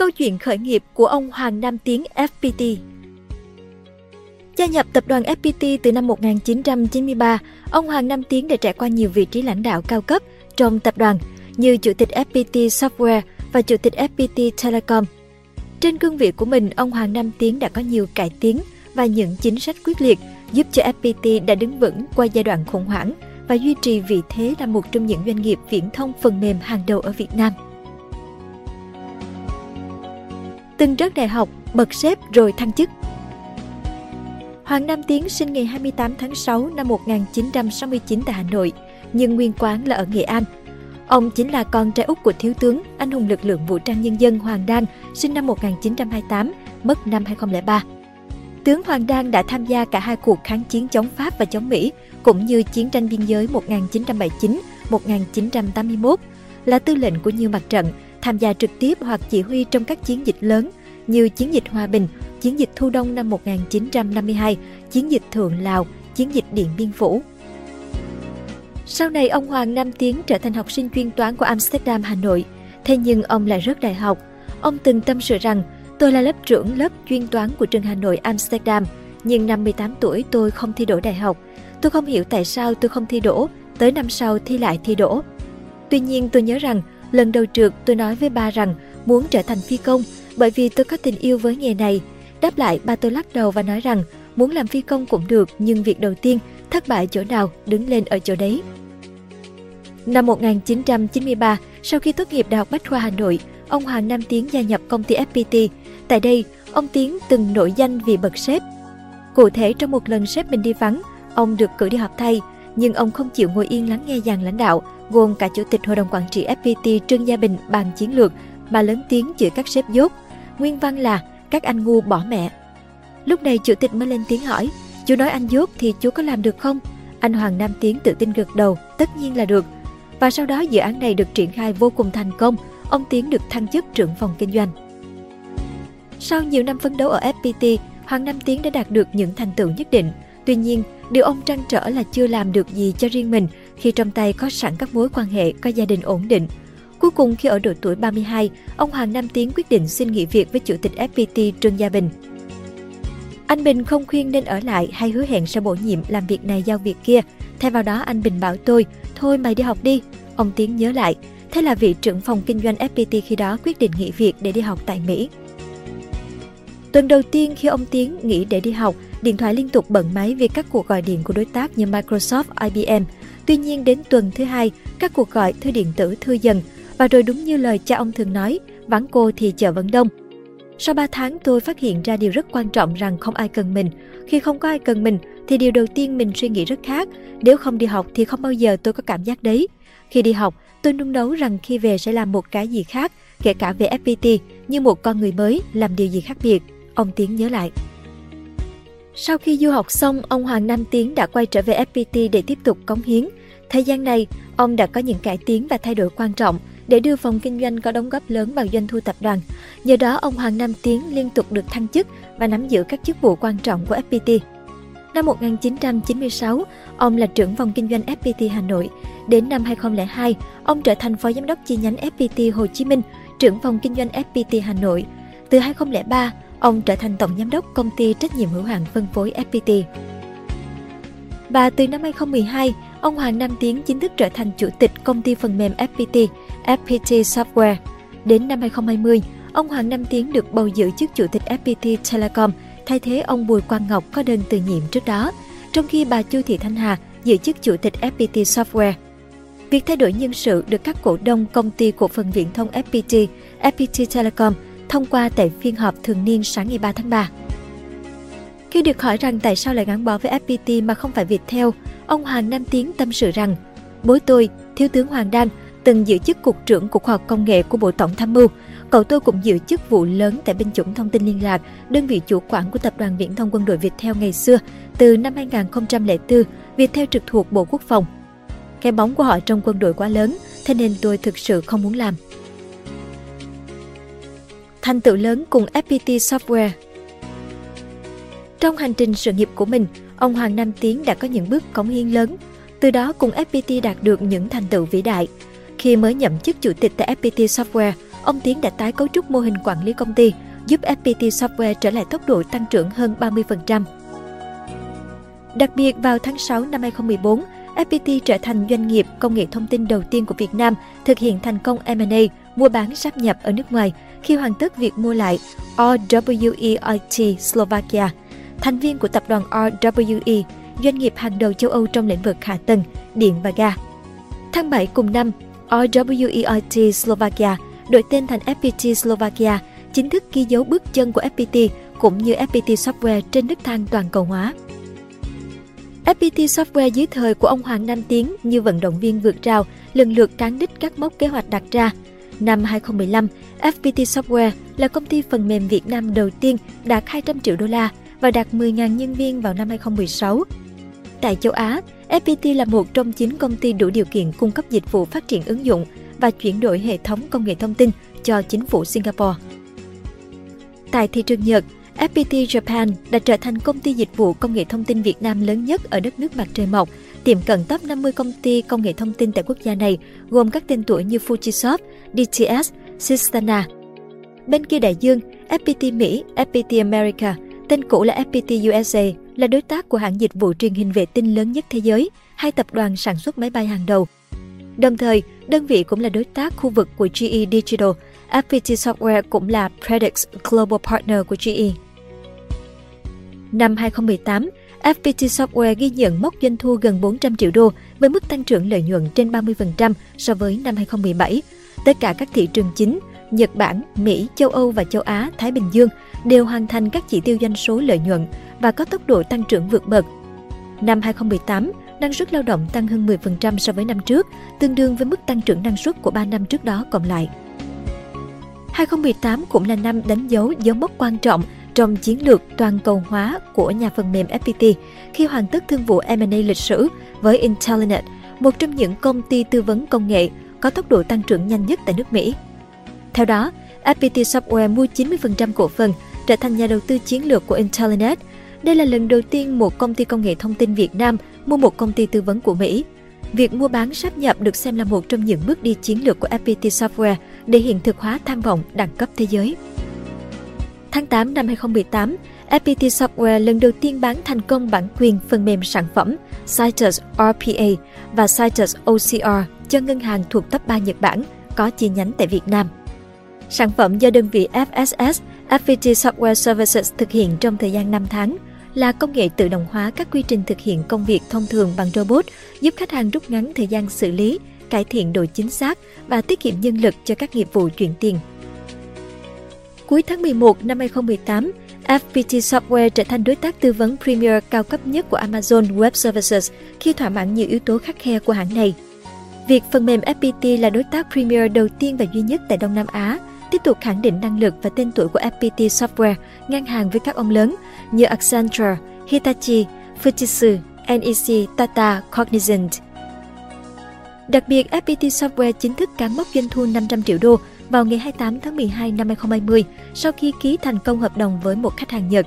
Câu chuyện khởi nghiệp của ông Hoàng Nam Tiến FPT Gia nhập tập đoàn FPT từ năm 1993, ông Hoàng Nam Tiến đã trải qua nhiều vị trí lãnh đạo cao cấp trong tập đoàn như Chủ tịch FPT Software và Chủ tịch FPT Telecom. Trên cương vị của mình, ông Hoàng Nam Tiến đã có nhiều cải tiến và những chính sách quyết liệt giúp cho FPT đã đứng vững qua giai đoạn khủng hoảng và duy trì vị thế là một trong những doanh nghiệp viễn thông phần mềm hàng đầu ở Việt Nam. Từng rớt đại học, bật xếp rồi thăng chức. Hoàng Nam Tiến sinh ngày 28 tháng 6 năm 1969 tại Hà Nội, nhưng nguyên quán là ở Nghệ An. Ông chính là con trai út của thiếu tướng, anh hùng lực lượng vũ trang nhân dân Hoàng Đan, sinh năm 1928, mất năm 2003. Tướng Hoàng Đan đã tham gia cả hai cuộc kháng chiến chống Pháp và chống Mỹ, cũng như chiến tranh biên giới 1979-1981, là tư lệnh của nhiều mặt trận, tham gia trực tiếp hoặc chỉ huy trong các chiến dịch lớn như chiến dịch Hòa Bình, chiến dịch Thu Đông năm 1952, chiến dịch Thượng Lào, chiến dịch Điện Biên Phủ. Sau này ông Hoàng Nam Tiến trở thành học sinh chuyên toán của Amsterdam, Hà Nội. Thế nhưng ông lại rớt đại học. Ông từng tâm sự rằng, tôi là lớp trưởng lớp chuyên toán của trường Hà Nội Amsterdam, nhưng năm 18 tuổi tôi không thi đỗ đại học. Tôi không hiểu tại sao tôi không thi đỗ, tới năm sau thi lại thi đỗ. Tuy nhiên tôi nhớ rằng, lần đầu trượt tôi nói với ba rằng muốn trở thành phi công bởi vì tôi có tình yêu với nghề này. Đáp lại ba tôi lắc đầu và nói rằng muốn làm phi công cũng được nhưng việc đầu tiên thất bại chỗ nào đứng lên ở chỗ đấy. Năm 1993, sau khi tốt nghiệp Đại học Bách khoa Hà Nội, ông Hoàng Nam Tiến gia nhập công ty FPT. Tại đây, ông Tiến từng nổi danh vì bật sếp. Cụ thể trong một lần sếp mình đi vắng, ông được cử đi họp thay, nhưng ông không chịu ngồi yên lắng nghe dàn lãnh đạo, gồm cả chủ tịch hội đồng quản trị FPT Trương Gia Bình bàn chiến lược bà lớn tiếng chửi các sếp dốt. Nguyên văn là các anh ngu bỏ mẹ. Lúc này chủ tịch mới lên tiếng hỏi, chú nói anh dốt thì chú có làm được không? Anh Hoàng Nam Tiến tự tin gật đầu, tất nhiên là được. Và sau đó dự án này được triển khai vô cùng thành công, ông Tiến được thăng chức trưởng phòng kinh doanh. Sau nhiều năm phấn đấu ở FPT, Hoàng Nam Tiến đã đạt được những thành tựu nhất định. Tuy nhiên, điều ông trăn trở là chưa làm được gì cho riêng mình khi trong tay có sẵn các mối quan hệ, có gia đình ổn định. Cuối cùng khi ở độ tuổi 32, ông Hoàng Nam Tiến quyết định xin nghỉ việc với chủ tịch FPT Trương Gia Bình. Anh Bình không khuyên nên ở lại hay hứa hẹn sẽ bổ nhiệm làm việc này giao việc kia. Thay vào đó anh Bình bảo tôi, thôi mày đi học đi. Ông Tiến nhớ lại, thế là vị trưởng phòng kinh doanh FPT khi đó quyết định nghỉ việc để đi học tại Mỹ. Tuần đầu tiên khi ông Tiến nghỉ để đi học, điện thoại liên tục bận máy vì các cuộc gọi điện của đối tác như Microsoft, IBM. Tuy nhiên đến tuần thứ hai, các cuộc gọi thư điện tử thư dần và rồi đúng như lời cha ông thường nói, vắng cô thì chợ vẫn đông. Sau 3 tháng tôi phát hiện ra điều rất quan trọng rằng không ai cần mình. Khi không có ai cần mình thì điều đầu tiên mình suy nghĩ rất khác. Nếu không đi học thì không bao giờ tôi có cảm giác đấy. Khi đi học, tôi nung nấu rằng khi về sẽ làm một cái gì khác, kể cả về FPT, như một con người mới làm điều gì khác biệt. Ông Tiến nhớ lại. Sau khi du học xong, ông Hoàng Nam Tiến đã quay trở về FPT để tiếp tục cống hiến. Thời gian này, ông đã có những cải tiến và thay đổi quan trọng để đưa phòng kinh doanh có đóng góp lớn vào doanh thu tập đoàn. Nhờ đó, ông Hoàng Nam Tiến liên tục được thăng chức và nắm giữ các chức vụ quan trọng của FPT. Năm 1996, ông là trưởng phòng kinh doanh FPT Hà Nội. Đến năm 2002, ông trở thành phó giám đốc chi nhánh FPT Hồ Chí Minh, trưởng phòng kinh doanh FPT Hà Nội. Từ 2003, ông trở thành tổng giám đốc công ty trách nhiệm hữu hạn phân phối FPT. Và từ năm 2012, ông Hoàng Nam Tiến chính thức trở thành chủ tịch công ty phần mềm FPT, FPT Software. Đến năm 2020, ông Hoàng Nam Tiến được bầu giữ chức chủ tịch FPT Telecom, thay thế ông Bùi Quang Ngọc có đơn từ nhiệm trước đó, trong khi bà Chu Thị Thanh Hà giữ chức chủ tịch FPT Software. Việc thay đổi nhân sự được các cổ đông công ty cổ phần viễn thông FPT, FPT Telecom thông qua tại phiên họp thường niên sáng ngày 3 tháng 3. Khi được hỏi rằng tại sao lại gắn bó với FPT mà không phải Viettel, ông Hoàng Nam Tiến tâm sự rằng Bố tôi, Thiếu tướng Hoàng Đan, từng giữ chức Cục trưởng Cục Khoa học Công nghệ của Bộ Tổng Tham mưu. Cậu tôi cũng giữ chức vụ lớn tại binh chủng thông tin liên lạc, đơn vị chủ quản của Tập đoàn Viễn thông quân đội Viettel ngày xưa. Từ năm 2004, Viettel trực thuộc Bộ Quốc phòng. Cái bóng của họ trong quân đội quá lớn, thế nên tôi thực sự không muốn làm. Thành tựu lớn cùng FPT Software Trong hành trình sự nghiệp của mình, ông Hoàng Nam Tiến đã có những bước cống hiến lớn. Từ đó cùng FPT đạt được những thành tựu vĩ đại. Khi mới nhậm chức chủ tịch tại FPT Software, ông Tiến đã tái cấu trúc mô hình quản lý công ty, giúp FPT Software trở lại tốc độ tăng trưởng hơn 30%. Đặc biệt vào tháng 6 năm 2014, FPT trở thành doanh nghiệp công nghệ thông tin đầu tiên của Việt Nam thực hiện thành công M&A, mua bán sáp nhập ở nước ngoài khi hoàn tất việc mua lại RWEIT Slovakia, thành viên của tập đoàn RWE, doanh nghiệp hàng đầu châu Âu trong lĩnh vực hạ tầng, điện và ga. Tháng 7 cùng năm, RWEIT Slovakia đổi tên thành FPT Slovakia, chính thức ghi dấu bước chân của FPT cũng như FPT Software trên nước thang toàn cầu hóa. FPT Software dưới thời của ông Hoàng Nam Tiến như vận động viên vượt rào, lần lượt cán đích các mốc kế hoạch đặt ra. Năm 2015, FPT Software là công ty phần mềm Việt Nam đầu tiên đạt 200 triệu đô la và đạt 10.000 nhân viên vào năm 2016. Tại châu Á, FPT là một trong 9 công ty đủ điều kiện cung cấp dịch vụ phát triển ứng dụng và chuyển đổi hệ thống công nghệ thông tin cho chính phủ Singapore. Tại thị trường Nhật, FPT Japan đã trở thành công ty dịch vụ công nghệ thông tin Việt Nam lớn nhất ở đất nước mặt trời mọc, tiệm cận top 50 công ty công nghệ thông tin tại quốc gia này, gồm các tên tuổi như Fujisoft, DTS, Sistana. Bên kia đại dương, FPT Mỹ, FPT America, tên cũ là FPT USA, là đối tác của hãng dịch vụ truyền hình vệ tinh lớn nhất thế giới, hai tập đoàn sản xuất máy bay hàng đầu. Đồng thời, đơn vị cũng là đối tác khu vực của GE Digital, FPT Software cũng là Predix Global Partner của GE. Năm 2018, FPT Software ghi nhận mốc doanh thu gần 400 triệu đô với mức tăng trưởng lợi nhuận trên 30% so với năm 2017. Tất cả các thị trường chính, Nhật Bản, Mỹ, châu Âu và châu Á, Thái Bình Dương đều hoàn thành các chỉ tiêu doanh số lợi nhuận và có tốc độ tăng trưởng vượt bậc. Năm 2018, năng suất lao động tăng hơn 10% so với năm trước, tương đương với mức tăng trưởng năng suất của 3 năm trước đó cộng lại. 2018 cũng là năm đánh dấu dấu mốc quan trọng trong chiến lược toàn cầu hóa của nhà phần mềm FPT khi hoàn tất thương vụ M&A lịch sử với Intellinet, một trong những công ty tư vấn công nghệ có tốc độ tăng trưởng nhanh nhất tại nước Mỹ. Theo đó, FPT Software mua 90% cổ phần, trở thành nhà đầu tư chiến lược của Intellinet. Đây là lần đầu tiên một công ty công nghệ thông tin Việt Nam mua một công ty tư vấn của Mỹ. Việc mua bán sáp nhập được xem là một trong những bước đi chiến lược của FPT Software để hiện thực hóa tham vọng đẳng cấp thế giới. Tháng 8 năm 2018, FPT Software lần đầu tiên bán thành công bản quyền phần mềm sản phẩm Citus RPA và Citus OCR cho ngân hàng thuộc top 3 Nhật Bản có chi nhánh tại Việt Nam. Sản phẩm do đơn vị FSS FPT Software Services thực hiện trong thời gian 5 tháng là công nghệ tự động hóa các quy trình thực hiện công việc thông thường bằng robot, giúp khách hàng rút ngắn thời gian xử lý, cải thiện độ chính xác và tiết kiệm nhân lực cho các nghiệp vụ chuyển tiền. Cuối tháng 11 năm 2018, FPT Software trở thành đối tác tư vấn Premier cao cấp nhất của Amazon Web Services khi thỏa mãn nhiều yếu tố khắc khe của hãng này. Việc phần mềm FPT là đối tác Premier đầu tiên và duy nhất tại Đông Nam Á tiếp tục khẳng định năng lực và tên tuổi của FPT Software ngang hàng với các ông lớn như Accenture, Hitachi, Fujitsu, NEC, Tata, Cognizant. Đặc biệt, FPT Software chính thức cán mốc doanh thu 500 triệu đô vào ngày 28 tháng 12 năm 2020 sau khi ký thành công hợp đồng với một khách hàng Nhật.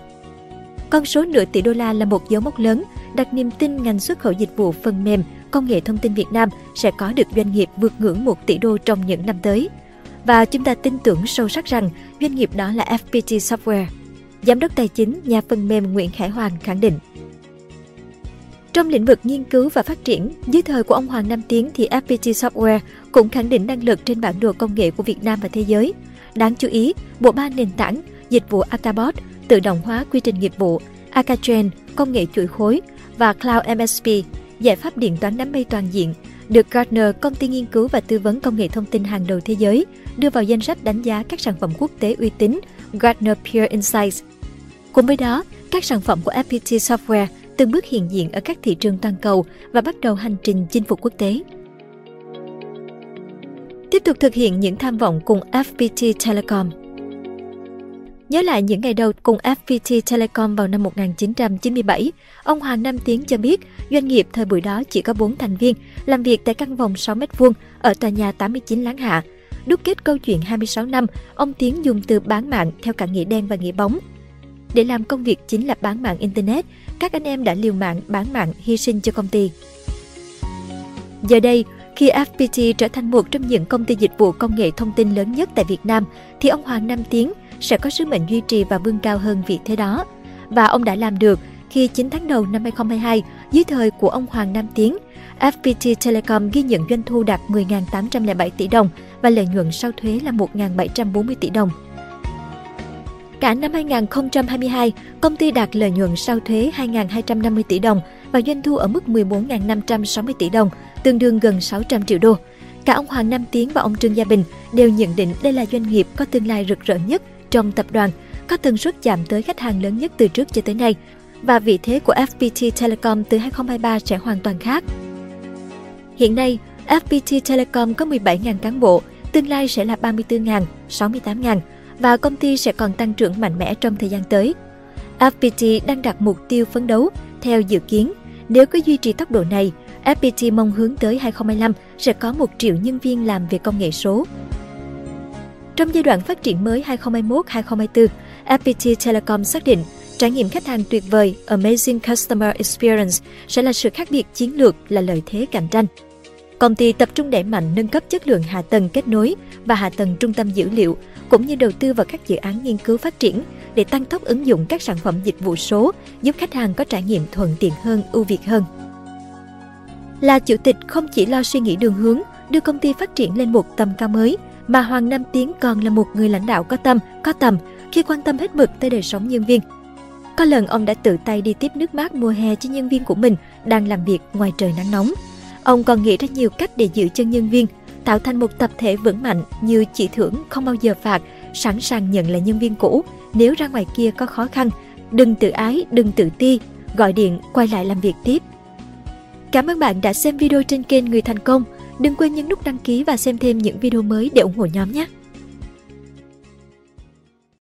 Con số nửa tỷ đô la là một dấu mốc lớn, đặt niềm tin ngành xuất khẩu dịch vụ phần mềm, công nghệ thông tin Việt Nam sẽ có được doanh nghiệp vượt ngưỡng 1 tỷ đô trong những năm tới. Và chúng ta tin tưởng sâu sắc rằng doanh nghiệp đó là FPT Software. Giám đốc tài chính nhà phần mềm Nguyễn Khải Hoàng khẳng định. Trong lĩnh vực nghiên cứu và phát triển, dưới thời của ông Hoàng Nam Tiến thì FPT Software cũng khẳng định năng lực trên bản đồ công nghệ của Việt Nam và thế giới. Đáng chú ý, bộ ba nền tảng, dịch vụ Akabot, tự động hóa quy trình nghiệp vụ, Akatrain, công nghệ chuỗi khối và Cloud MSP, giải pháp điện toán đám mây toàn diện, được Gartner, công ty nghiên cứu và tư vấn công nghệ thông tin hàng đầu thế giới, đưa vào danh sách đánh giá các sản phẩm quốc tế uy tín Gartner Peer Insights. Cùng với đó, các sản phẩm của FPT Software từng bước hiện diện ở các thị trường toàn cầu và bắt đầu hành trình chinh phục quốc tế. Tiếp tục thực hiện những tham vọng cùng FPT Telecom. Nhớ lại những ngày đầu cùng FPT Telecom vào năm 1997, ông Hoàng Nam Tiến cho biết doanh nghiệp thời buổi đó chỉ có 4 thành viên, làm việc tại căn phòng 6 m2 ở tòa nhà 89 Láng Hạ. Đúc kết câu chuyện 26 năm, ông Tiến dùng từ bán mạng theo cả nghĩa đen và nghĩa bóng. Để làm công việc chính là bán mạng Internet, các anh em đã liều mạng bán mạng hy sinh cho công ty. Giờ đây, Khi FPT trở thành một trong những công ty dịch vụ công nghệ thông tin lớn nhất tại Việt Nam, thì ông Hoàng Nam Tiến sẽ có sứ mệnh duy trì và vươn cao hơn vị thế đó. Và ông đã làm được khi 9 tháng đầu năm 2022, dưới thời của ông Hoàng Nam Tiến, FPT Telecom ghi nhận doanh thu đạt 10.807 tỷ đồng và lợi nhuận sau thuế là 1.740 tỷ đồng. Cả năm 2022, công ty đạt lợi nhuận sau thuế 2.250 tỷ đồng và doanh thu ở mức 14.560 tỷ đồng, tương đương gần 600 triệu đô. Cả ông Hoàng Nam Tiến và ông Trương Gia Bình đều nhận định đây là doanh nghiệp có tương lai rực rỡ nhất trong tập đoàn, có tần suất chạm tới khách hàng lớn nhất từ trước cho tới nay và vị thế của FPT Telecom từ 2023 sẽ hoàn toàn khác. Hiện nay, FPT Telecom có 17.000 cán bộ, tương lai sẽ là 34.000, 68.000 và công ty sẽ còn tăng trưởng mạnh mẽ trong thời gian tới. FPT đang đặt mục tiêu phấn đấu theo dự kiến, nếu cứ duy trì tốc độ này, FPT mong hướng tới 2025 sẽ có 1 triệu nhân viên làm về công nghệ số. Trong giai đoạn phát triển mới 2021-2024, FPT Telecom xác định trải nghiệm khách hàng tuyệt vời Amazing Customer Experience sẽ là sự khác biệt chiến lược là lợi thế cạnh tranh. Công ty tập trung đẩy mạnh nâng cấp chất lượng hạ tầng kết nối và hạ tầng trung tâm dữ liệu, cũng như đầu tư vào các dự án nghiên cứu phát triển để tăng tốc ứng dụng các sản phẩm dịch vụ số, giúp khách hàng có trải nghiệm thuận tiện hơn, ưu việt hơn. Là chủ tịch không chỉ lo suy nghĩ đường hướng, đưa công ty phát triển lên một tầm cao mới, mà Hoàng Nam Tiến còn là một người lãnh đạo có tâm, có tầm khi quan tâm hết mực tới đời sống nhân viên. Có lần ông đã tự tay đi tiếp nước mát mùa hè cho nhân viên của mình đang làm việc ngoài trời nắng nóng. Ông còn nghĩ ra nhiều cách để giữ chân nhân viên, tạo thành một tập thể vững mạnh như chỉ thưởng không bao giờ phạt, sẵn sàng nhận lại nhân viên cũ nếu ra ngoài kia có khó khăn. Đừng tự ái, đừng tự ti, gọi điện, quay lại làm việc tiếp. Cảm ơn bạn đã xem video trên kênh Người Thành Công. Đừng quên nhấn nút đăng ký và xem thêm những video mới để ủng hộ nhóm nhé!